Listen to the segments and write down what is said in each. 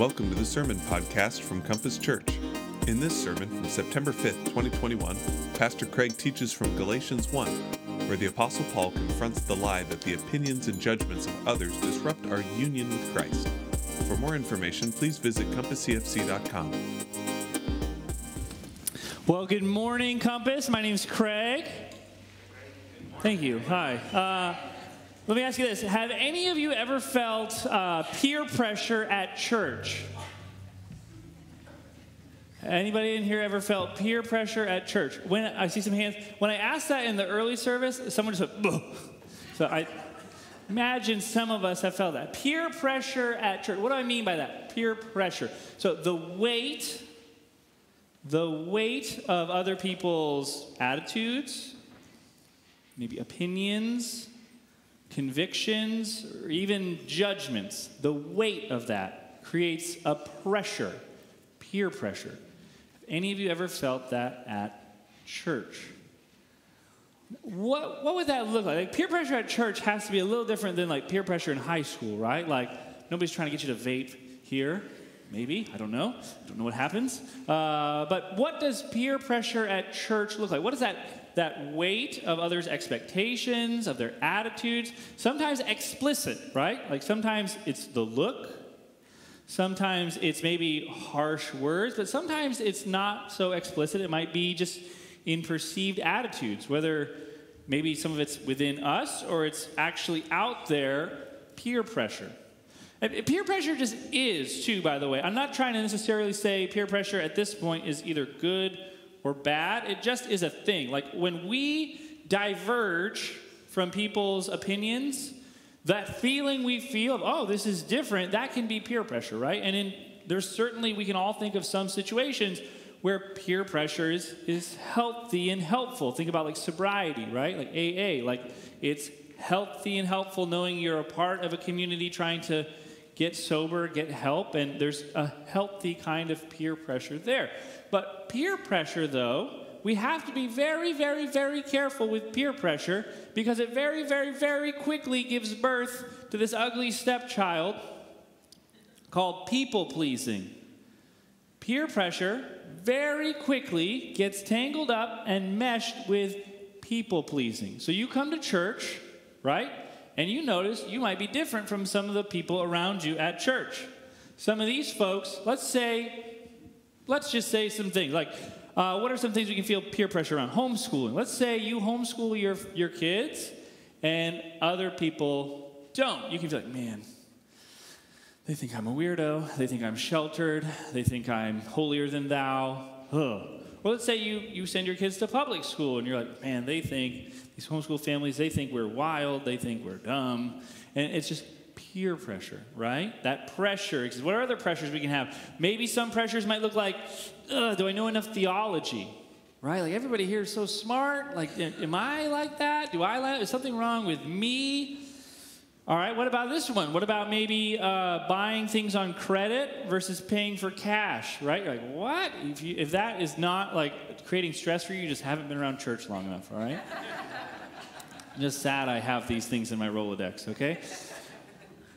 Welcome to the Sermon Podcast from Compass Church. In this sermon from September 5th, 2021, Pastor Craig teaches from Galatians 1, where the Apostle Paul confronts the lie that the opinions and judgments of others disrupt our union with Christ. For more information, please visit compasscfc.com. Well, good morning, Compass. My name is Craig. Thank you. Hi. Uh, let me ask you this Have any of you ever felt uh, peer pressure at church? Anybody in here ever felt peer pressure at church? When I see some hands, when I asked that in the early service, someone just went, Bleh. so I imagine some of us have felt that. Peer pressure at church. What do I mean by that? Peer pressure. So the weight, the weight of other people's attitudes, maybe opinions, convictions, or even judgments, the weight of that creates a pressure, peer pressure. Have any of you ever felt that at church? What, what would that look like? like? Peer pressure at church has to be a little different than like peer pressure in high school, right? Like nobody's trying to get you to vape here. Maybe, I don't know. I don't know what happens. Uh, but what does peer pressure at church look like? What does that, that weight of others' expectations, of their attitudes, sometimes explicit, right? Like sometimes it's the look, sometimes it's maybe harsh words, but sometimes it's not so explicit. It might be just in perceived attitudes, whether maybe some of it's within us or it's actually out there, peer pressure. Peer pressure just is, too, by the way. I'm not trying to necessarily say peer pressure at this point is either good or bad. It just is a thing. Like when we diverge from people's opinions, that feeling we feel of, oh, this is different, that can be peer pressure, right? And in, there's certainly, we can all think of some situations where peer pressure is, is healthy and helpful. Think about like sobriety, right? Like AA. Like it's healthy and helpful knowing you're a part of a community trying to get sober, get help, and there's a healthy kind of peer pressure there. But peer pressure, though, we have to be very, very, very careful with peer pressure because it very, very, very quickly gives birth to this ugly stepchild called people pleasing. Peer pressure very quickly gets tangled up and meshed with people pleasing. So you come to church, right? And you notice you might be different from some of the people around you at church. Some of these folks, let's say, let's just say some things like, uh, what are some things we can feel peer pressure around? Homeschooling. Let's say you homeschool your, your kids and other people don't. You can feel like, man, they think I'm a weirdo. They think I'm sheltered. They think I'm holier than thou. Ugh. Or let's say you, you send your kids to public school and you're like, man, they think, these homeschool families, they think we're wild, they think we're dumb. And it's just peer pressure, right? That pressure. Because what are other pressures we can have? Maybe some pressures might look like, do I know enough theology? Right? Like everybody here is so smart. Like, am I like that? Do I like, is something wrong with me? All right, what about this one? What about maybe uh, buying things on credit versus paying for cash, right? You're like, what? If, you, if that is not like creating stress for you, you just haven't been around church long enough, all right? I'm just sad I have these things in my Rolodex, okay?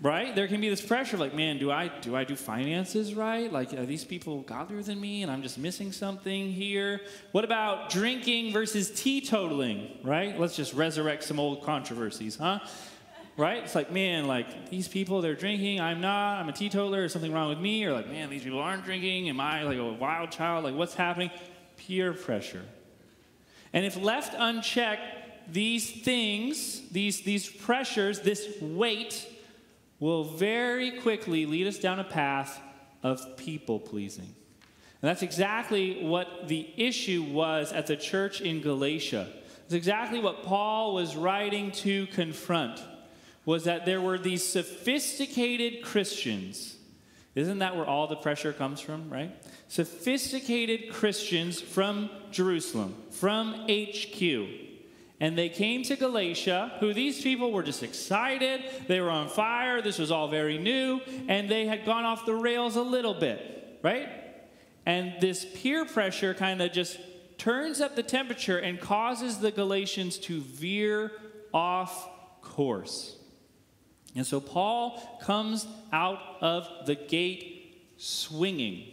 Right? There can be this pressure like, man, do I do I do finances right? Like, are these people godlier than me and I'm just missing something here? What about drinking versus teetotaling, right? Let's just resurrect some old controversies, huh? Right? It's like, man, like these people, they're drinking. I'm not. I'm a teetotaler. Is something wrong with me? Or like, man, these people aren't drinking. Am I like a wild child? Like, what's happening? Peer pressure. And if left unchecked, these things, these, these pressures, this weight will very quickly lead us down a path of people pleasing. And that's exactly what the issue was at the church in Galatia. It's exactly what Paul was writing to confront was that there were these sophisticated Christians. Isn't that where all the pressure comes from, right? Sophisticated Christians from Jerusalem, from HQ. And they came to Galatia, who these people were just excited. They were on fire. This was all very new. And they had gone off the rails a little bit, right? And this peer pressure kind of just turns up the temperature and causes the Galatians to veer off course. And so Paul comes out of the gate swinging.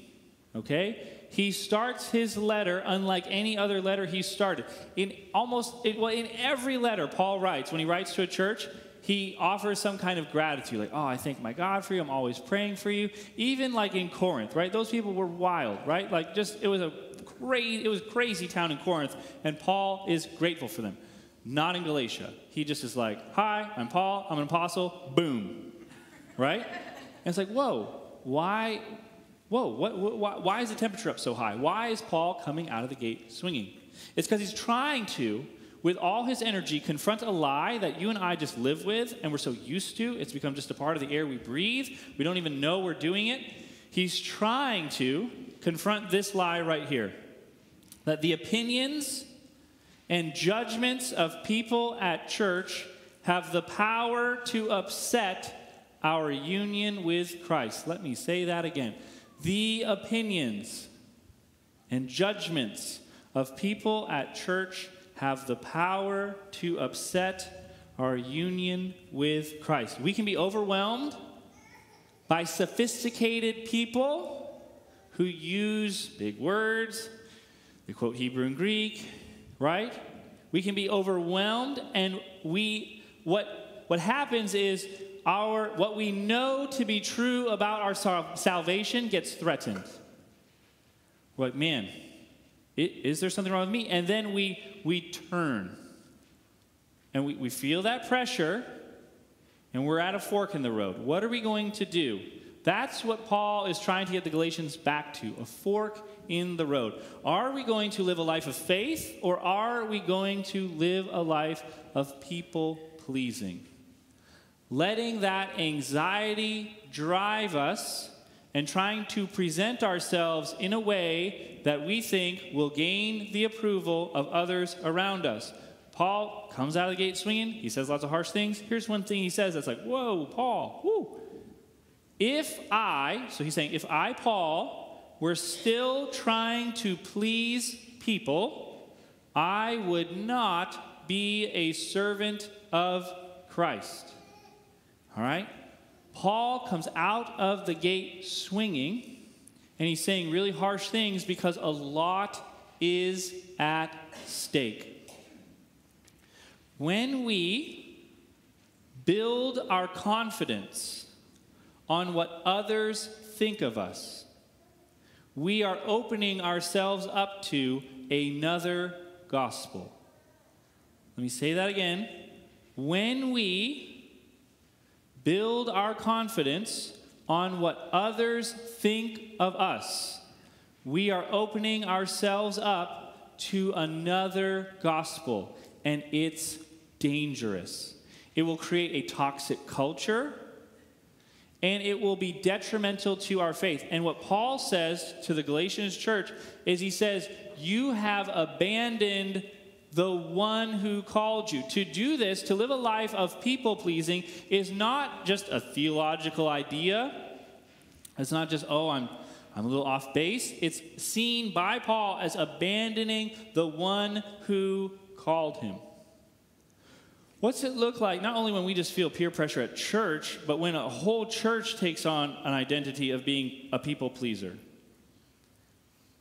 Okay? He starts his letter unlike any other letter he started. In almost, well, in every letter Paul writes, when he writes to a church, he offers some kind of gratitude, like, oh, I thank my God for you. I'm always praying for you. Even like in Corinth, right? Those people were wild, right? Like, just, it was a crazy, it was crazy town in Corinth, and Paul is grateful for them. Not in Galatia. He just is like, hi, I'm Paul, I'm an apostle, boom, right? And it's like, whoa, why, whoa, what, what, why is the temperature up so high? Why is Paul coming out of the gate swinging? It's because he's trying to with all his energy, confront a lie that you and I just live with and we're so used to. It's become just a part of the air we breathe. We don't even know we're doing it. He's trying to confront this lie right here that the opinions and judgments of people at church have the power to upset our union with Christ. Let me say that again. The opinions and judgments of people at church have the power to upset our union with Christ. We can be overwhelmed by sophisticated people who use big words, they quote Hebrew and Greek, right? We can be overwhelmed and we what what happens is our what we know to be true about our salvation gets threatened. We're like, man, is there something wrong with me? And then we, we turn. And we, we feel that pressure, and we're at a fork in the road. What are we going to do? That's what Paul is trying to get the Galatians back to a fork in the road. Are we going to live a life of faith, or are we going to live a life of people pleasing? Letting that anxiety drive us and trying to present ourselves in a way that we think will gain the approval of others around us. Paul comes out of the gate swinging. He says lots of harsh things. Here's one thing he says that's like, whoa, Paul, whoo. If I, so he's saying, if I, Paul, were still trying to please people, I would not be a servant of Christ. All right? Paul comes out of the gate swinging, and he's saying really harsh things because a lot is at stake. When we build our confidence on what others think of us, we are opening ourselves up to another gospel. Let me say that again. When we build our confidence on what others think of us, we are opening ourselves up to another gospel, and it's dangerous. It will create a toxic culture, and it will be detrimental to our faith. And what Paul says to the Galatians church is he says, You have abandoned the one who called you. To do this, to live a life of people pleasing, is not just a theological idea. It's not just, oh, I'm, I'm a little off base. It's seen by Paul as abandoning the one who called him. What's it look like not only when we just feel peer pressure at church, but when a whole church takes on an identity of being a people pleaser?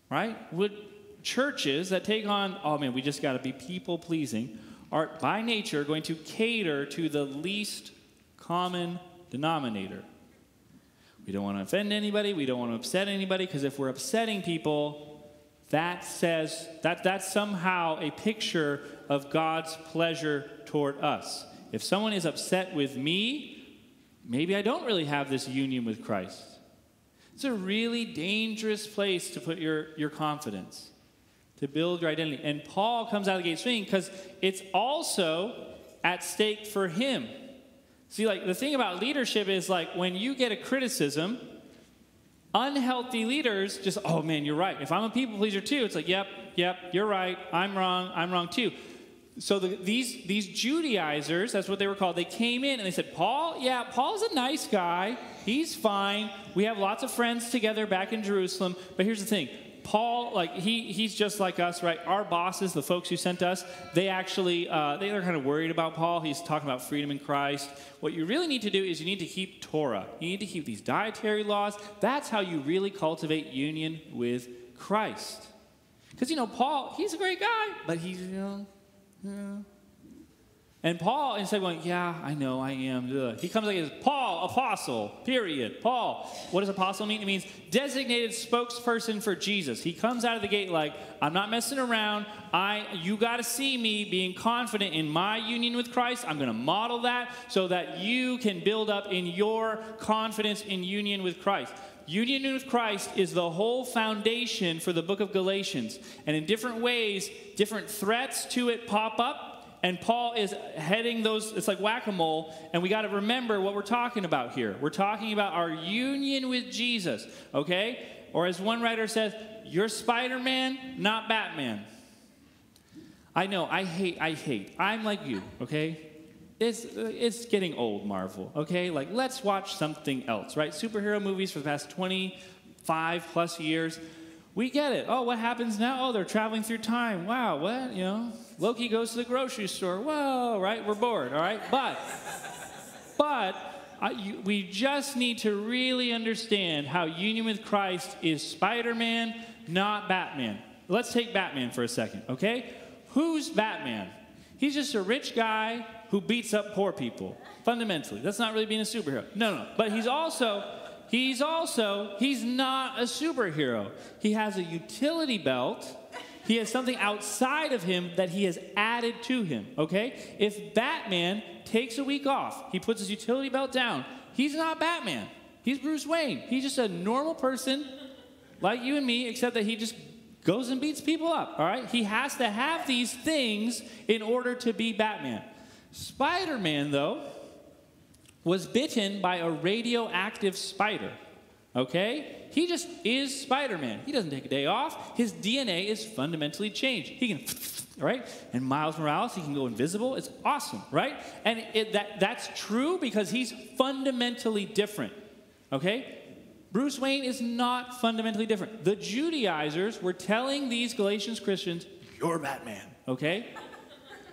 Right? Would churches that take on, oh man, we just got to be people pleasing, are by nature going to cater to the least common denominator. We don't want to offend anybody, we don't want to upset anybody, because if we're upsetting people, that says that that's somehow a picture of God's pleasure toward us. If someone is upset with me, maybe I don't really have this union with Christ. It's a really dangerous place to put your, your confidence to build your identity. And Paul comes out of the gate swinging because it's also at stake for him. See, like the thing about leadership is like when you get a criticism, unhealthy leaders just, oh man, you're right. If I'm a people pleaser too, it's like, yep, yep, you're right. I'm wrong. I'm wrong too. So the, these these Judaizers, that's what they were called. They came in and they said, Paul, yeah, Paul's a nice guy. He's fine. We have lots of friends together back in Jerusalem. But here's the thing: Paul, like he he's just like us, right? Our bosses, the folks who sent us, they actually uh, they are kind of worried about Paul. He's talking about freedom in Christ. What you really need to do is you need to keep Torah. You need to keep these dietary laws. That's how you really cultivate union with Christ. Because you know Paul, he's a great guy, but he's you know, yeah. And Paul, instead of going, yeah, I know, I am, ugh, he comes like as Paul, apostle, period. Paul, what does apostle mean? It means designated spokesperson for Jesus. He comes out of the gate like, I'm not messing around. I, you got to see me being confident in my union with Christ. I'm going to model that so that you can build up in your confidence in union with Christ. Union with Christ is the whole foundation for the book of Galatians. And in different ways, different threats to it pop up and Paul is heading those, it's like whack a mole, and we got to remember what we're talking about here. We're talking about our union with Jesus, okay? Or as one writer says, you're Spider Man, not Batman. I know, I hate, I hate. I'm like you, okay? It's, it's getting old, Marvel, okay? Like, let's watch something else, right? Superhero movies for the past 25 plus years we get it. Oh, what happens now? Oh, they're traveling through time. Wow, what? You know, Loki goes to the grocery store. Whoa, right? We're bored, all right? But, but I, you, we just need to really understand how union with Christ is Spider Man, not Batman. Let's take Batman for a second, okay? Who's Batman? He's just a rich guy who beats up poor people, fundamentally. That's not really being a superhero. No, no. But he's also He's also, he's not a superhero. He has a utility belt. He has something outside of him that he has added to him, okay? If Batman takes a week off, he puts his utility belt down, he's not Batman. He's Bruce Wayne. He's just a normal person like you and me, except that he just goes and beats people up, all right? He has to have these things in order to be Batman. Spider Man, though, was bitten by a radioactive spider. Okay? He just is Spider Man. He doesn't take a day off. His DNA is fundamentally changed. He can, right? And Miles Morales, he can go invisible. It's awesome, right? And it, that, that's true because he's fundamentally different. Okay? Bruce Wayne is not fundamentally different. The Judaizers were telling these Galatians Christians, You're Batman, okay?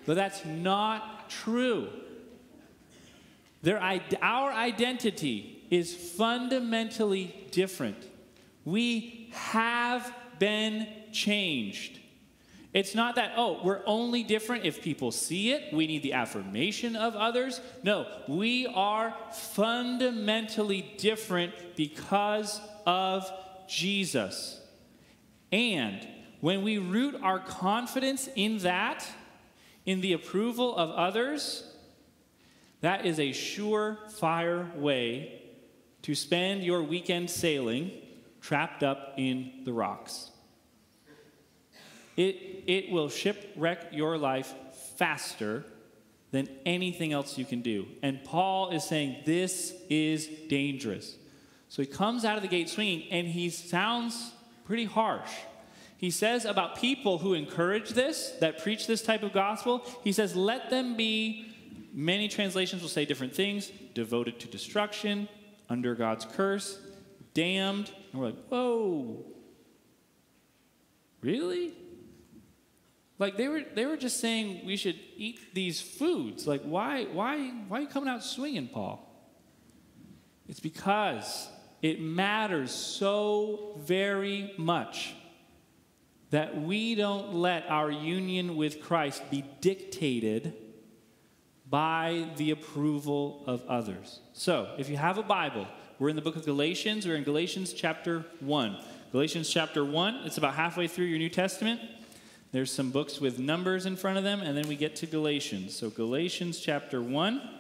But that's not true. Their, our identity is fundamentally different. We have been changed. It's not that, oh, we're only different if people see it. We need the affirmation of others. No, we are fundamentally different because of Jesus. And when we root our confidence in that, in the approval of others, that is a surefire way to spend your weekend sailing trapped up in the rocks. It, it will shipwreck your life faster than anything else you can do. And Paul is saying this is dangerous. So he comes out of the gate swinging and he sounds pretty harsh. He says about people who encourage this, that preach this type of gospel, he says, let them be Many translations will say different things devoted to destruction, under God's curse, damned. And we're like, whoa, really? Like they were, they were just saying we should eat these foods. Like, why, why, why are you coming out swinging, Paul? It's because it matters so very much that we don't let our union with Christ be dictated by the approval of others. So, if you have a Bible, we're in the book of Galatians. We're in Galatians chapter 1. Galatians chapter 1, it's about halfway through your New Testament. There's some books with numbers in front of them, and then we get to Galatians. So, Galatians chapter 1.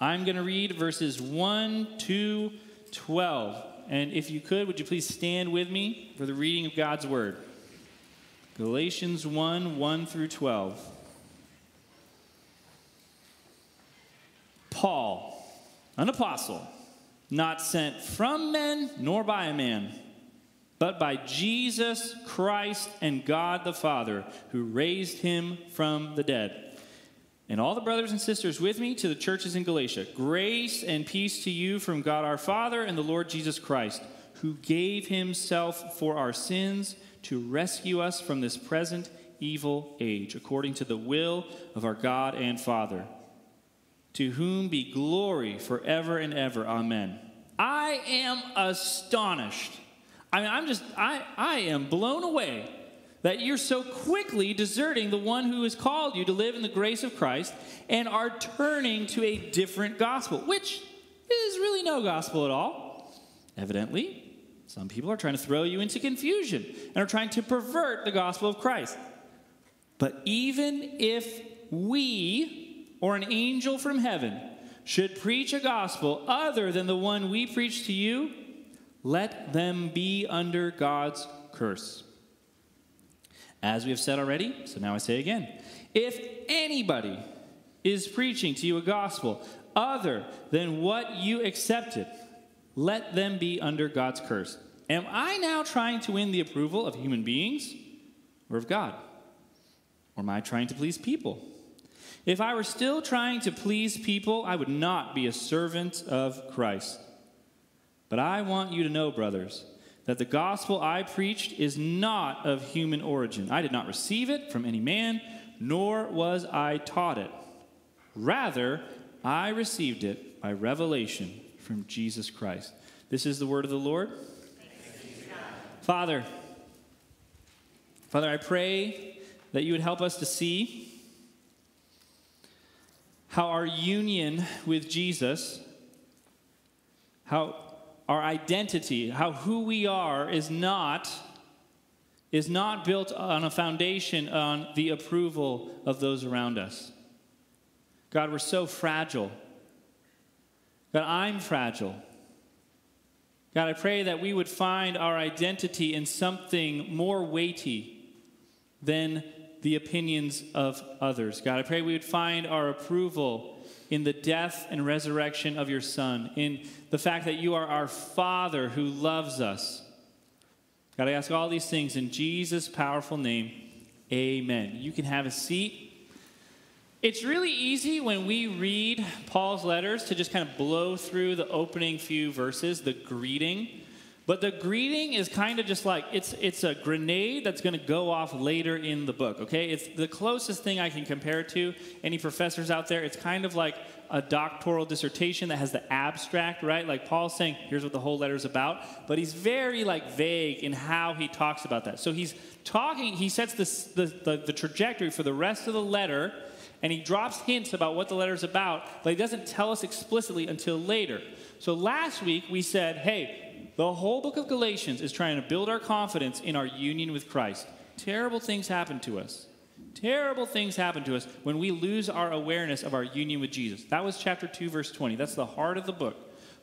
I'm going to read verses 1 to 12. And if you could, would you please stand with me for the reading of God's word? Galatians 1 1 through 12. Paul, an apostle, not sent from men nor by a man, but by Jesus Christ and God the Father, who raised him from the dead. And all the brothers and sisters with me to the churches in Galatia. Grace and peace to you from God our Father and the Lord Jesus Christ who gave himself for our sins to rescue us from this present evil age, according to the will of our God and Father, to whom be glory forever and ever. Amen. I am astonished. I mean, I'm just, I, I am blown away that you're so quickly deserting the one who has called you to live in the grace of Christ and are turning to a different gospel, which is really no gospel at all. Evidently, some people are trying to throw you into confusion and are trying to pervert the gospel of Christ. But even if we or an angel from heaven should preach a gospel other than the one we preach to you, let them be under God's curse. As we have said already, so now I say again if anybody is preaching to you a gospel other than what you accepted, let them be under God's curse. Am I now trying to win the approval of human beings or of God? Or am I trying to please people? If I were still trying to please people, I would not be a servant of Christ. But I want you to know, brothers, that the gospel I preached is not of human origin. I did not receive it from any man, nor was I taught it. Rather, I received it by revelation from Jesus Christ. This is the word of the Lord. Father, Father, I pray that you would help us to see how our union with Jesus, how our identity, how who we are is not is not built on a foundation on the approval of those around us. God, we're so fragile. God, I'm fragile. God, I pray that we would find our identity in something more weighty than the opinions of others. God, I pray we would find our approval in the death and resurrection of your Son, in the fact that you are our Father who loves us. God, I ask all these things in Jesus' powerful name. Amen. You can have a seat. It's really easy when we read Paul's letters to just kind of blow through the opening few verses, the greeting. But the greeting is kind of just like it's it's a grenade that's going to go off later in the book, okay? It's the closest thing I can compare it to. Any professors out there, it's kind of like a doctoral dissertation that has the abstract, right? Like Paul's saying, here's what the whole letter is about, but he's very like vague in how he talks about that. So he's talking, he sets the, the, the trajectory for the rest of the letter, and he drops hints about what the letter is about, but he doesn't tell us explicitly until later. So last week we said, hey, the whole book of Galatians is trying to build our confidence in our union with Christ. Terrible things happen to us. Terrible things happen to us when we lose our awareness of our union with Jesus. That was chapter 2, verse 20. That's the heart of the book.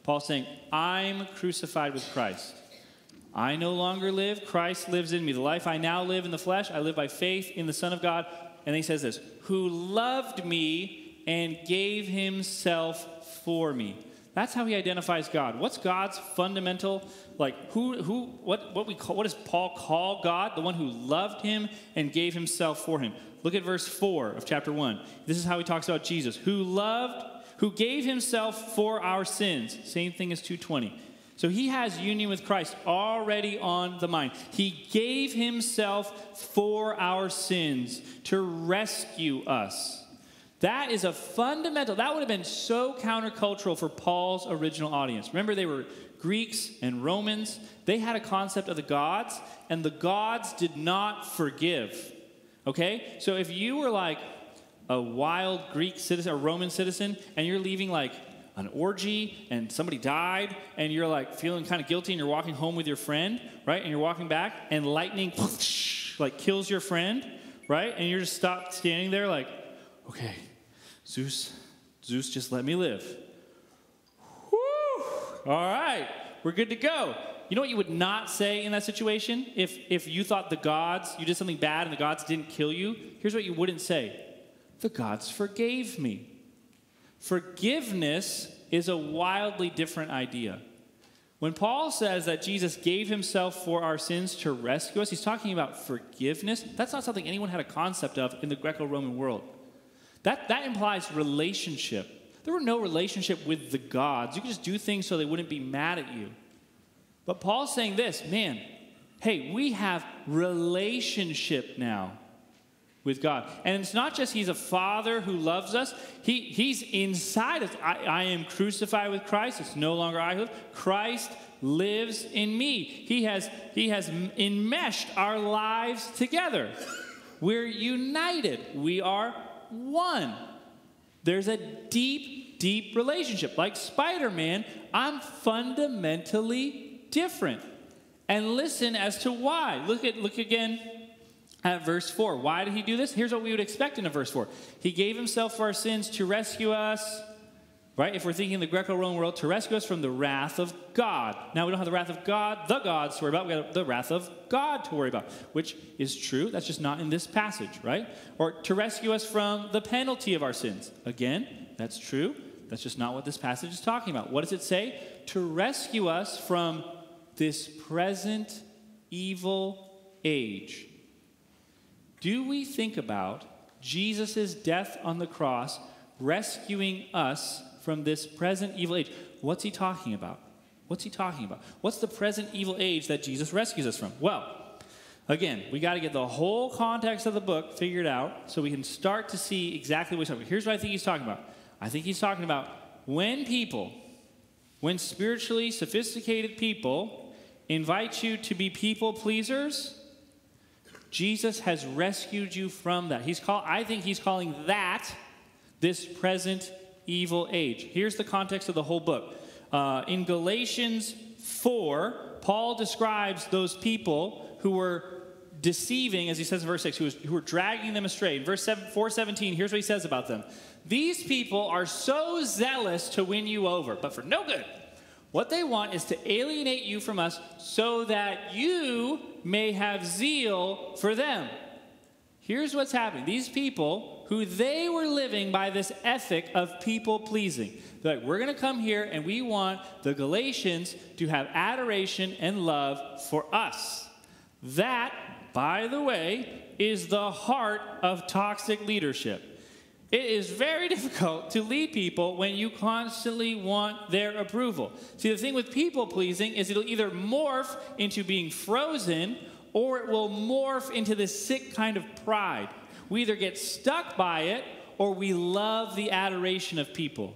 Paul saying, I'm crucified with Christ. I no longer live, Christ lives in me. The life I now live in the flesh, I live by faith in the Son of God. And he says this, who loved me and gave himself for me. That's how he identifies God. What's God's fundamental, like who, who, what, what we call, what does Paul call God? The one who loved him and gave himself for him. Look at verse 4 of chapter 1. This is how he talks about Jesus, who loved, who gave himself for our sins. Same thing as 220. So he has union with Christ already on the mind. He gave himself for our sins to rescue us. That is a fundamental, that would have been so countercultural for Paul's original audience. Remember, they were Greeks and Romans. They had a concept of the gods, and the gods did not forgive. Okay? So if you were like a wild Greek citizen, a Roman citizen, and you're leaving like an orgy and somebody died, and you're like feeling kind of guilty, and you're walking home with your friend, right? And you're walking back, and lightning like kills your friend, right? And you're just stopped standing there like, okay, Zeus, Zeus, just let me live. Whew. All right, we're good to go. You know what you would not say in that situation? If, if you thought the gods, you did something bad and the gods didn't kill you, here's what you wouldn't say The gods forgave me. Forgiveness is a wildly different idea. When Paul says that Jesus gave himself for our sins to rescue us, he's talking about forgiveness. That's not something anyone had a concept of in the Greco Roman world. That, that implies relationship. There were no relationship with the gods. You could just do things so they wouldn't be mad at you. But Paul's saying this man, hey, we have relationship now with God. And it's not just he's a father who loves us, he, he's inside us. I, I am crucified with Christ. It's no longer I who live. Christ lives in me. He has, he has enmeshed our lives together. We're united. We are one. There's a deep, deep relationship. Like Spider Man, I'm fundamentally different. And listen as to why. Look at look again at verse 4. Why did he do this? Here's what we would expect in a verse 4. He gave himself for our sins to rescue us, right? If we're thinking the Greco Roman world, to rescue us from the wrath of God. Now we don't have the wrath of God, the gods to worry about. We have the wrath of God to worry about, which is true. That's just not in this passage, right? Or to rescue us from the penalty of our sins. Again, that's true. That's just not what this passage is talking about. What does it say? To rescue us from this present evil age do we think about Jesus' death on the cross rescuing us from this present evil age? What's he talking about? What's he talking about? What's the present evil age that Jesus rescues us from? Well, again, we got to get the whole context of the book figured out so we can start to see exactly what he's talking about. Here's what I think he's talking about I think he's talking about when people, when spiritually sophisticated people invite you to be people pleasers, Jesus has rescued you from that. He's call, I think he's calling that this present evil age. Here's the context of the whole book. Uh, in Galatians 4, Paul describes those people who were deceiving, as he says in verse 6, who, were dragging them astray. In verse 7, 417, here's what he says about them. These people are so zealous to win you over, but for no good. What they want is to alienate you from us so that you may have zeal for them. Here's what's happening. These people who they were living by this ethic of people pleasing. They're like, we're going to come here and we want the Galatians to have adoration and love for us. That, by the way, is the heart of toxic leadership. It is very difficult to lead people when you constantly want their approval. See, the thing with people pleasing is it'll either morph into being frozen or it will morph into this sick kind of pride. We either get stuck by it or we love the adoration of people.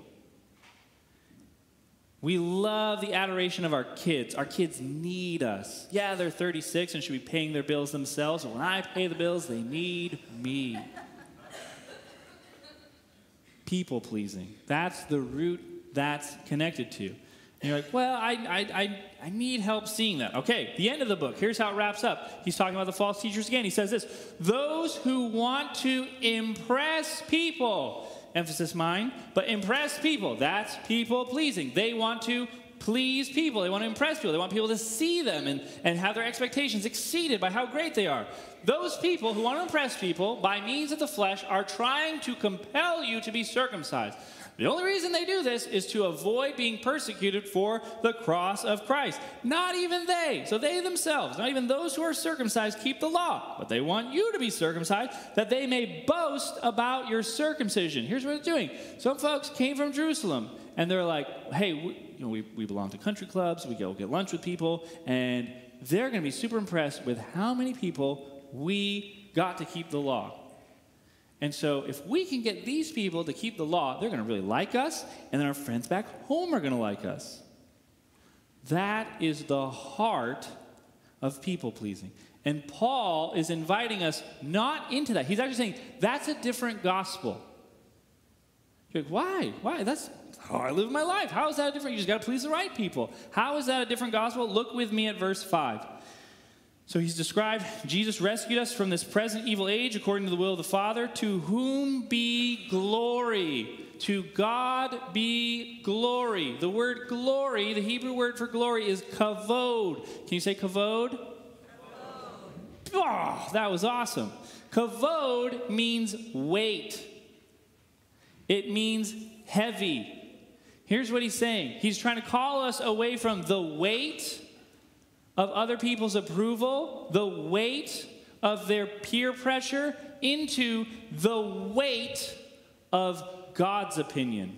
We love the adoration of our kids. Our kids need us. Yeah, they're 36 and should be paying their bills themselves. When I pay the bills, they need me people pleasing. That's the root that's connected to. You're like, well, I, I, I, I need help seeing that. Okay, the end of the book. Here's how it wraps up. He's talking about the false teachers again. He says this Those who want to impress people, emphasis mine, but impress people, that's people pleasing. They want to please people. They want to impress people. They want people to see them and, and have their expectations exceeded by how great they are. Those people who want to impress people by means of the flesh are trying to compel you to be circumcised. The only reason they do this is to avoid being persecuted for the cross of Christ. Not even they, so they themselves, not even those who are circumcised, keep the law, but they want you to be circumcised that they may boast about your circumcision. Here's what it's doing. Some folks came from Jerusalem and they're like, hey, we, you know, we, we belong to country clubs, we go get lunch with people, and they're going to be super impressed with how many people we got to keep the law. And so, if we can get these people to keep the law, they're going to really like us, and then our friends back home are going to like us. That is the heart of people pleasing. And Paul is inviting us not into that. He's actually saying that's a different gospel. You're like, why? Why? That's how I live my life. How is that different? You just got to please the right people. How is that a different gospel? Look with me at verse 5. So he's described Jesus rescued us from this present evil age according to the will of the Father, to whom be glory. To God be glory. The word glory, the Hebrew word for glory is kavod. Can you say kavod? kavod. Oh, that was awesome. Kavod means weight, it means heavy. Here's what he's saying He's trying to call us away from the weight of other people's approval, the weight of their peer pressure, into the weight of God's opinion,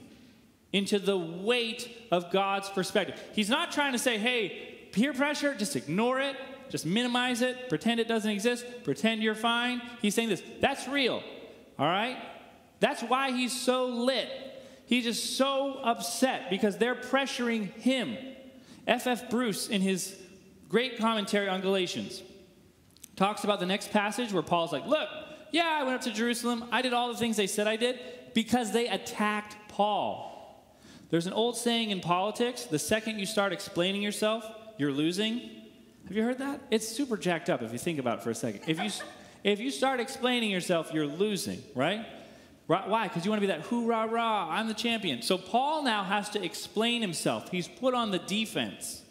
into the weight of God's perspective. He's not trying to say, hey, peer pressure, just ignore it, just minimize it, pretend it doesn't exist, pretend you're fine. He's saying this. That's real. All right? That's why he's so lit. He's just so upset because they're pressuring him. F.F. F. Bruce, in his great commentary on Galatians, talks about the next passage where Paul's like, Look, yeah, I went up to Jerusalem. I did all the things they said I did because they attacked Paul. There's an old saying in politics the second you start explaining yourself, you're losing. Have you heard that? It's super jacked up if you think about it for a second. If you, if you start explaining yourself, you're losing, right? Why? Because you want to be that hoorah rah, I'm the champion. So Paul now has to explain himself. He's put on the defense.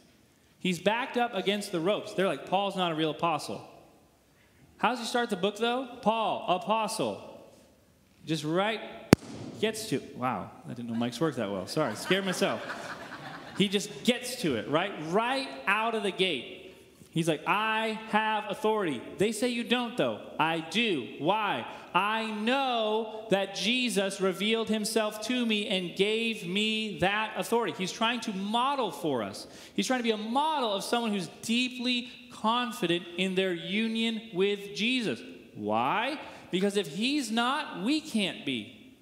He's backed up against the ropes. They're like, Paul's not a real apostle. How does he start the book though? Paul, apostle. Just right gets to Wow, I didn't know mics work that well. Sorry, scared myself. he just gets to it, right? Right out of the gate. He's like, I have authority. They say you don't, though. I do. Why? I know that Jesus revealed himself to me and gave me that authority. He's trying to model for us. He's trying to be a model of someone who's deeply confident in their union with Jesus. Why? Because if he's not, we can't be.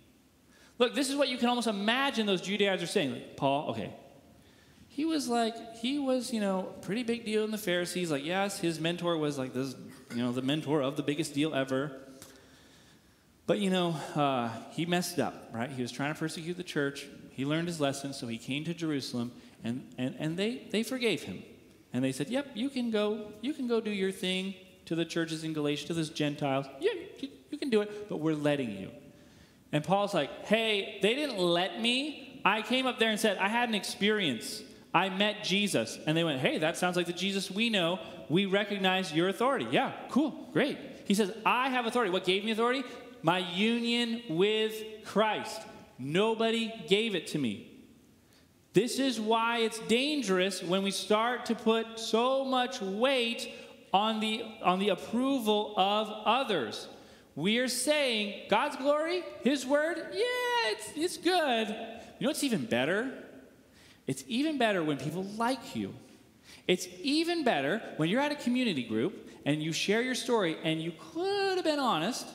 Look, this is what you can almost imagine those Judaizers are saying. Like, Paul, okay, he was like, he was, you know, pretty big deal in the Pharisees. Like, yes, his mentor was like this, you know, the mentor of the biggest deal ever. But, you know, uh, he messed up, right? He was trying to persecute the church. He learned his lesson, so he came to Jerusalem, and, and, and they, they forgave him. And they said, yep, you can go, you can go do your thing to the churches in Galatia, to those Gentiles. Yeah, you, you can do it, but we're letting you. And Paul's like, hey, they didn't let me. I came up there and said, I had an experience. I met Jesus. And they went, Hey, that sounds like the Jesus we know. We recognize your authority. Yeah, cool, great. He says, I have authority. What gave me authority? My union with Christ. Nobody gave it to me. This is why it's dangerous when we start to put so much weight on the, on the approval of others. We are saying God's glory, His word, yeah, it's, it's good. You know what's even better? It's even better when people like you. It's even better when you're at a community group and you share your story and you could have been honest.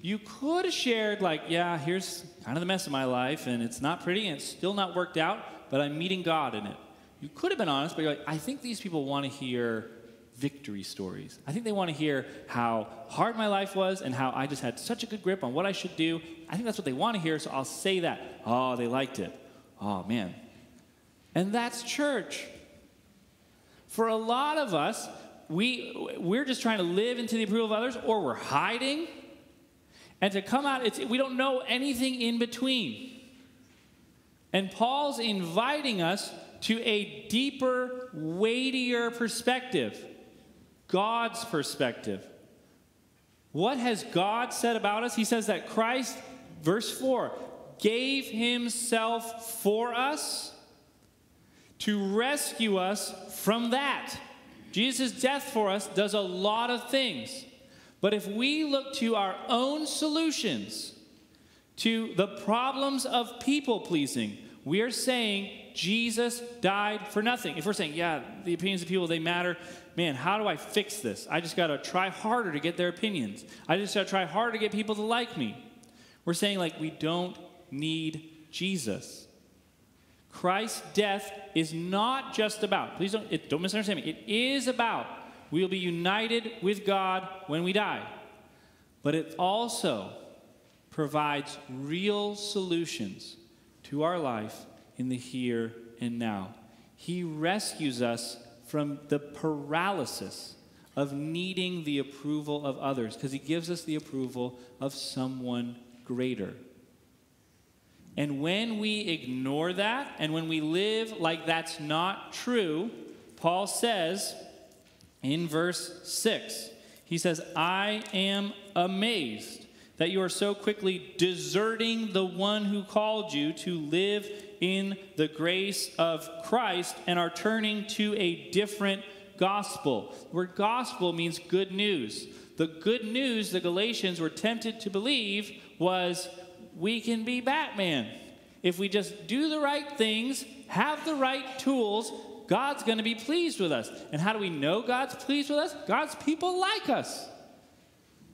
You could have shared, like, yeah, here's kind of the mess of my life and it's not pretty and it's still not worked out, but I'm meeting God in it. You could have been honest, but you're like, I think these people want to hear victory stories. I think they want to hear how hard my life was and how I just had such a good grip on what I should do. I think that's what they want to hear, so I'll say that. Oh, they liked it. Oh, man, and that's church. For a lot of us, we, we're just trying to live into the approval of others, or we're hiding. And to come out, it's, we don't know anything in between. And Paul's inviting us to a deeper, weightier perspective God's perspective. What has God said about us? He says that Christ, verse 4, gave himself for us to rescue us from that. Jesus' death for us does a lot of things. But if we look to our own solutions to the problems of people pleasing, we are saying Jesus died for nothing. If we're saying, yeah, the opinions of people, they matter, man, how do I fix this? I just got to try harder to get their opinions. I just got to try harder to get people to like me. We're saying, like, we don't need Jesus. Christ's death is not just about, please don't, it, don't misunderstand me, it is about we will be united with God when we die. But it also provides real solutions to our life in the here and now. He rescues us from the paralysis of needing the approval of others because he gives us the approval of someone greater. And when we ignore that and when we live like that's not true, Paul says in verse 6, he says, I am amazed that you are so quickly deserting the one who called you to live in the grace of Christ and are turning to a different gospel. The word gospel means good news. The good news the Galatians were tempted to believe was we can be Batman. If we just do the right things, have the right tools, God's going to be pleased with us. And how do we know God's pleased with us? God's people like us.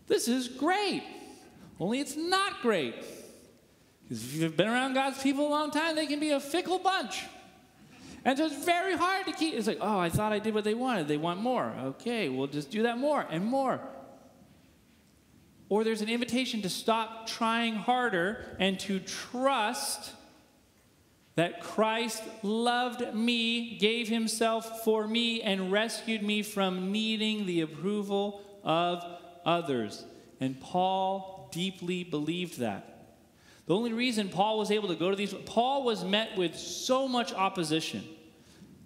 This is great. Only it's not great. Because if you've been around God's people a long time, they can be a fickle bunch. And so it's very hard to keep. It's like, oh, I thought I did what they wanted. They want more. Okay, we'll just do that more and more. Or there's an invitation to stop trying harder and to trust that Christ loved me, gave himself for me, and rescued me from needing the approval of others. And Paul deeply believed that. The only reason Paul was able to go to these, Paul was met with so much opposition.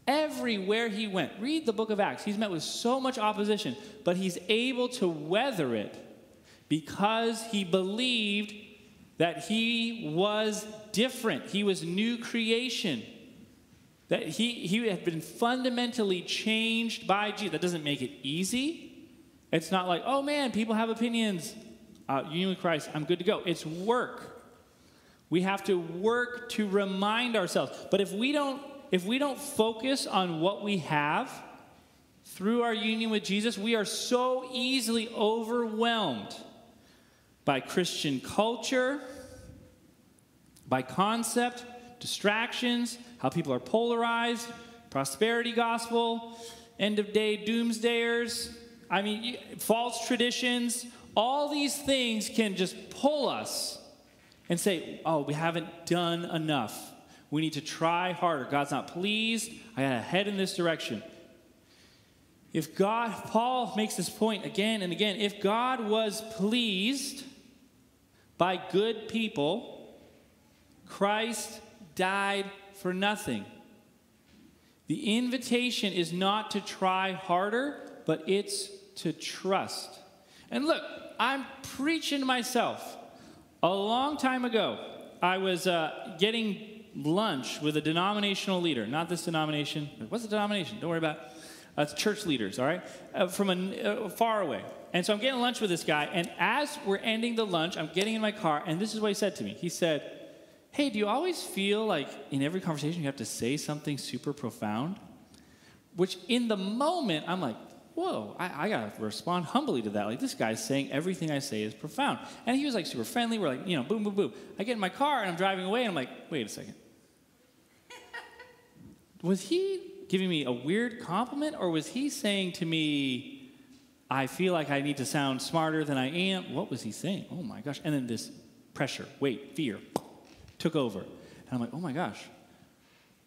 Everywhere he went, read the book of Acts, he's met with so much opposition, but he's able to weather it because he believed that he was different. He was new creation. That he, he had been fundamentally changed by Jesus. That doesn't make it easy. It's not like, oh man, people have opinions. Uh, union with Christ, I'm good to go. It's work. We have to work to remind ourselves. But if we don't, if we don't focus on what we have through our union with Jesus, we are so easily overwhelmed by Christian culture, by concept, distractions, how people are polarized, prosperity gospel, end of day doomsdayers. I mean, false traditions. All these things can just pull us and say, oh, we haven't done enough. We need to try harder. God's not pleased. I got to head in this direction. If God, Paul makes this point again and again, if God was pleased by good people, Christ died for nothing. The invitation is not to try harder, but it's to trust. And look, I'm preaching to myself. A long time ago, I was uh, getting lunch with a denominational leader, not this denomination. What's the denomination? Don't worry about it. It's church leaders, all right? Uh, from a, uh, far away. And so I'm getting lunch with this guy, and as we're ending the lunch, I'm getting in my car, and this is what he said to me. He said, Hey, do you always feel like in every conversation you have to say something super profound? Which in the moment, I'm like, whoa, I, I got to respond humbly to that. Like, this guy's saying everything I say is profound. And he was like super friendly. We're like, you know, boom, boom, boom. I get in my car and I'm driving away and I'm like, wait a second. was he giving me a weird compliment or was he saying to me, I feel like I need to sound smarter than I am? What was he saying? Oh my gosh. And then this pressure, weight, fear took over. And I'm like, oh my gosh,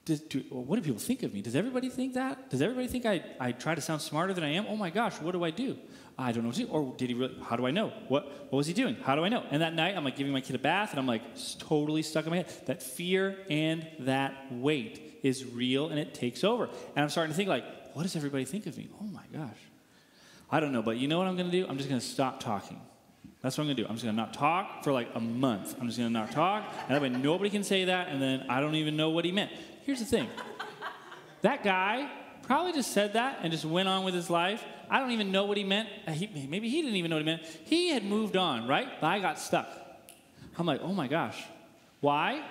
does, do, what do people think of me? Does everybody think that? Does everybody think I, I try to sound smarter than I am? Oh my gosh, what do I do? I don't know what to do. Or did he really, how do I know? What, what was he doing? How do I know? And that night, I'm like giving my kid a bath, and I'm like totally stuck in my head. That fear and that weight is real, and it takes over. And I'm starting to think like, what does everybody think of me? Oh my gosh. I don't know, but you know what I'm going to do? I'm just going to stop talking. That's what I'm gonna do. I'm just gonna not talk for like a month. I'm just gonna not talk, and that way nobody can say that, and then I don't even know what he meant. Here's the thing that guy probably just said that and just went on with his life. I don't even know what he meant. Uh, he, maybe he didn't even know what he meant. He had moved on, right? But I got stuck. I'm like, oh my gosh. Why?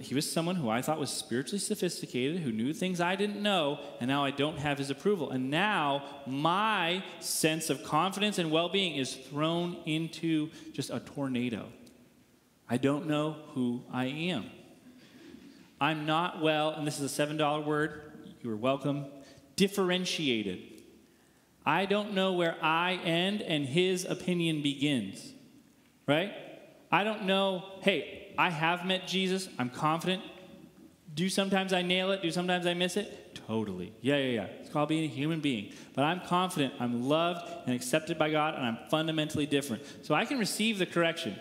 He was someone who I thought was spiritually sophisticated, who knew things I didn't know, and now I don't have his approval. And now my sense of confidence and well being is thrown into just a tornado. I don't know who I am. I'm not well, and this is a $7 word, you are welcome, differentiated. I don't know where I end and his opinion begins, right? I don't know, hey, I have met Jesus, I'm confident. Do sometimes I nail it, do sometimes I miss it? Totally. Yeah, yeah, yeah. It's called being a human being. But I'm confident, I'm loved and accepted by God, and I'm fundamentally different. So I can receive the correction.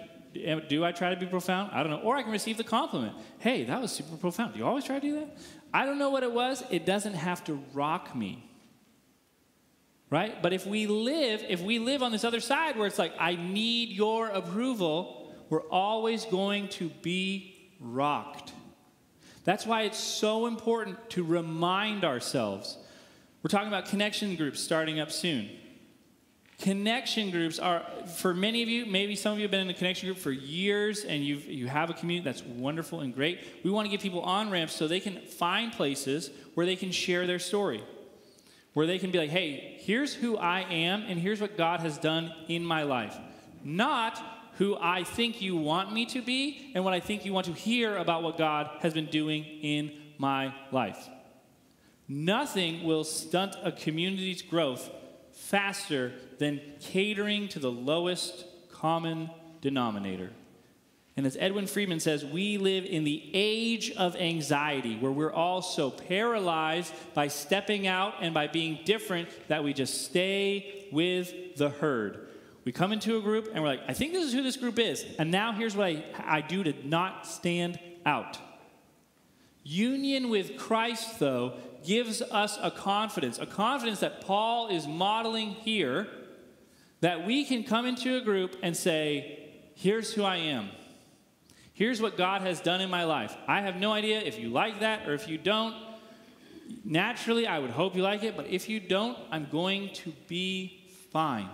Do I try to be profound? I don't know. Or I can receive the compliment. Hey, that was super profound. Do you always try to do that? I don't know what it was. It doesn't have to rock me. Right? But if we live, if we live on this other side where it's like, I need your approval, we're always going to be rocked. That's why it's so important to remind ourselves. We're talking about connection groups starting up soon. Connection groups are, for many of you, maybe some of you have been in a connection group for years and you've, you have a community that's wonderful and great. We want to give people on ramps so they can find places where they can share their story, where they can be like, hey, here's who I am, and here's what God has done in my life. Not who I think you want me to be and what I think you want to hear about what God has been doing in my life. Nothing will stunt a community's growth faster than catering to the lowest common denominator. And as Edwin Friedman says, we live in the age of anxiety where we're all so paralyzed by stepping out and by being different that we just stay with the herd. We come into a group and we're like, I think this is who this group is. And now here's what I, I do to not stand out. Union with Christ, though, gives us a confidence, a confidence that Paul is modeling here, that we can come into a group and say, Here's who I am. Here's what God has done in my life. I have no idea if you like that or if you don't. Naturally, I would hope you like it, but if you don't, I'm going to be fine.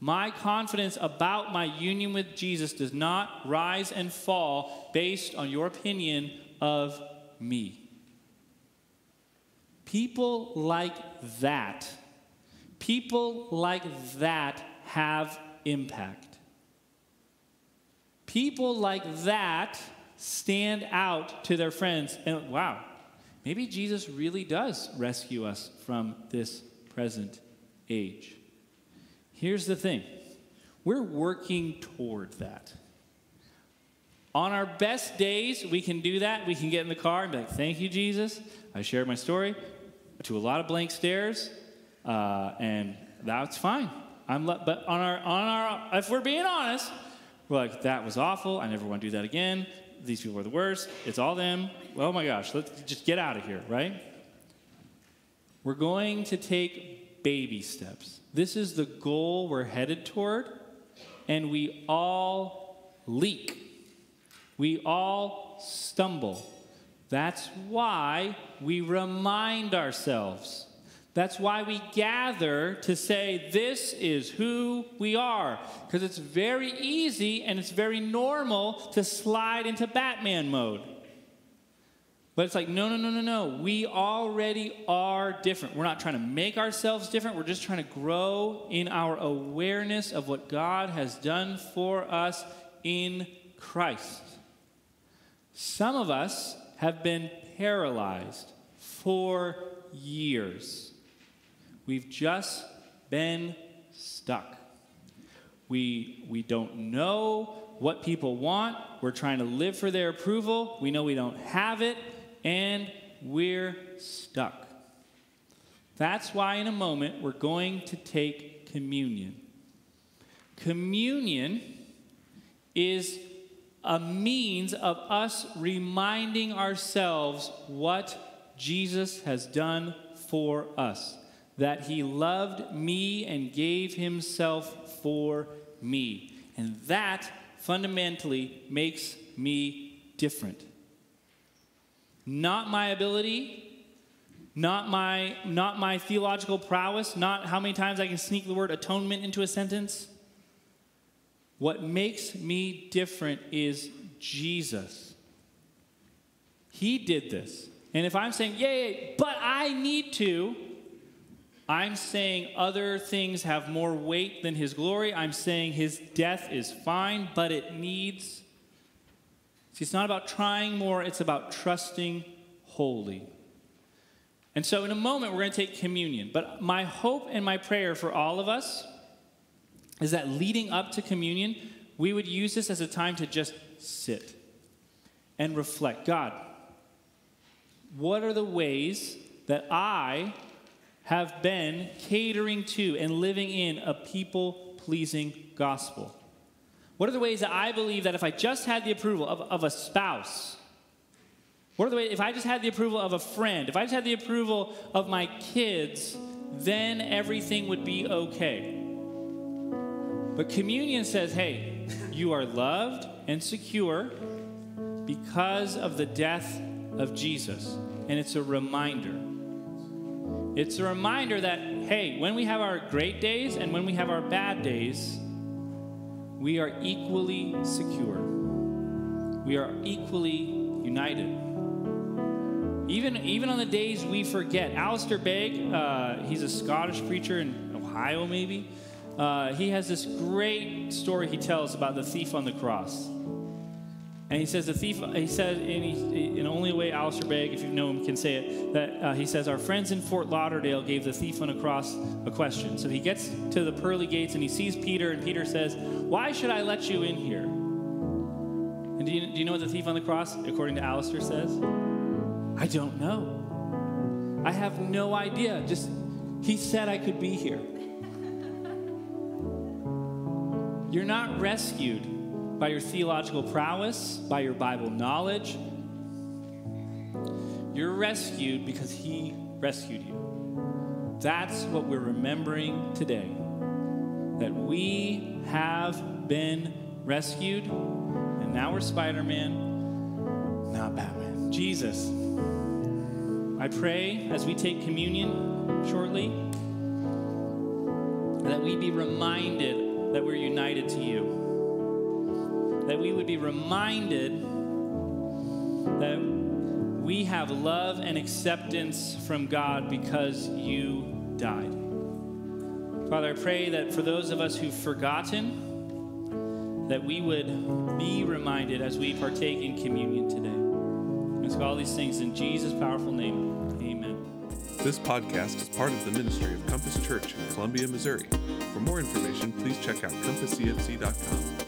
My confidence about my union with Jesus does not rise and fall based on your opinion of me. People like that, people like that have impact. People like that stand out to their friends and wow, maybe Jesus really does rescue us from this present age. Here's the thing we're working toward that. On our best days, we can do that. We can get in the car and be like, Thank you, Jesus. I shared my story to a lot of blank stares, uh, and that's fine. I'm le- but on our, on our, if we're being honest, we're like, that was awful. I never want to do that again. These people are the worst. It's all them. Oh my gosh, let's just get out of here, right? We're going to take baby steps. This is the goal we're headed toward, and we all leak. We all stumble. That's why we remind ourselves. That's why we gather to say, This is who we are. Because it's very easy and it's very normal to slide into Batman mode. But it's like, no, no, no, no, no. We already are different. We're not trying to make ourselves different. We're just trying to grow in our awareness of what God has done for us in Christ. Some of us have been paralyzed for years. We've just been stuck. We, we don't know what people want. We're trying to live for their approval. We know we don't have it, and we're stuck. That's why, in a moment, we're going to take communion. Communion is a means of us reminding ourselves what Jesus has done for us. That he loved me and gave himself for me. And that fundamentally makes me different. Not my ability, not my, not my theological prowess, not how many times I can sneak the word atonement into a sentence what makes me different is Jesus. He did this. And if I'm saying, yay, but I need to, I'm saying other things have more weight than his glory. I'm saying his death is fine, but it needs. See, it's not about trying more, it's about trusting wholly. And so, in a moment, we're going to take communion. But my hope and my prayer for all of us is that leading up to communion, we would use this as a time to just sit and reflect God, what are the ways that I have been catering to and living in a people pleasing gospel? What are the ways that I believe that if I just had the approval of, of a spouse, what are the ways, if I just had the approval of a friend, if I just had the approval of my kids, then everything would be okay? But communion says, hey, you are loved and secure because of the death of Jesus. And it's a reminder. It's a reminder that, hey, when we have our great days and when we have our bad days, we are equally secure. We are equally united. Even, even on the days we forget. Alistair Begg, uh, he's a Scottish preacher in Ohio, maybe. Uh, he has this great story he tells about the thief on the cross. And he says the thief, he says, in, he, only way Alistair Begg, if you know him, can say it, that uh, he says, Our friends in Fort Lauderdale gave the thief on the cross a question. So he gets to the pearly gates and he sees Peter, and Peter says, Why should I let you in here? And do you, do you know what the thief on the cross, according to Alistair, says? I don't know. I have no idea. Just, he said I could be here. You're not rescued by your theological prowess, by your Bible knowledge. You're rescued because he rescued you. That's what we're remembering today. That we have been rescued, and now we're Spider Man, not Batman. Jesus. I pray as we take communion shortly that we be reminded that we're united to you. That we would be reminded that we have love and acceptance from God because you died. Father, I pray that for those of us who've forgotten, that we would be reminded as we partake in communion today. I ask all these things in Jesus' powerful name. Amen. This podcast is part of the ministry of Compass Church in Columbia, Missouri. For more information, please check out compasscfc.com.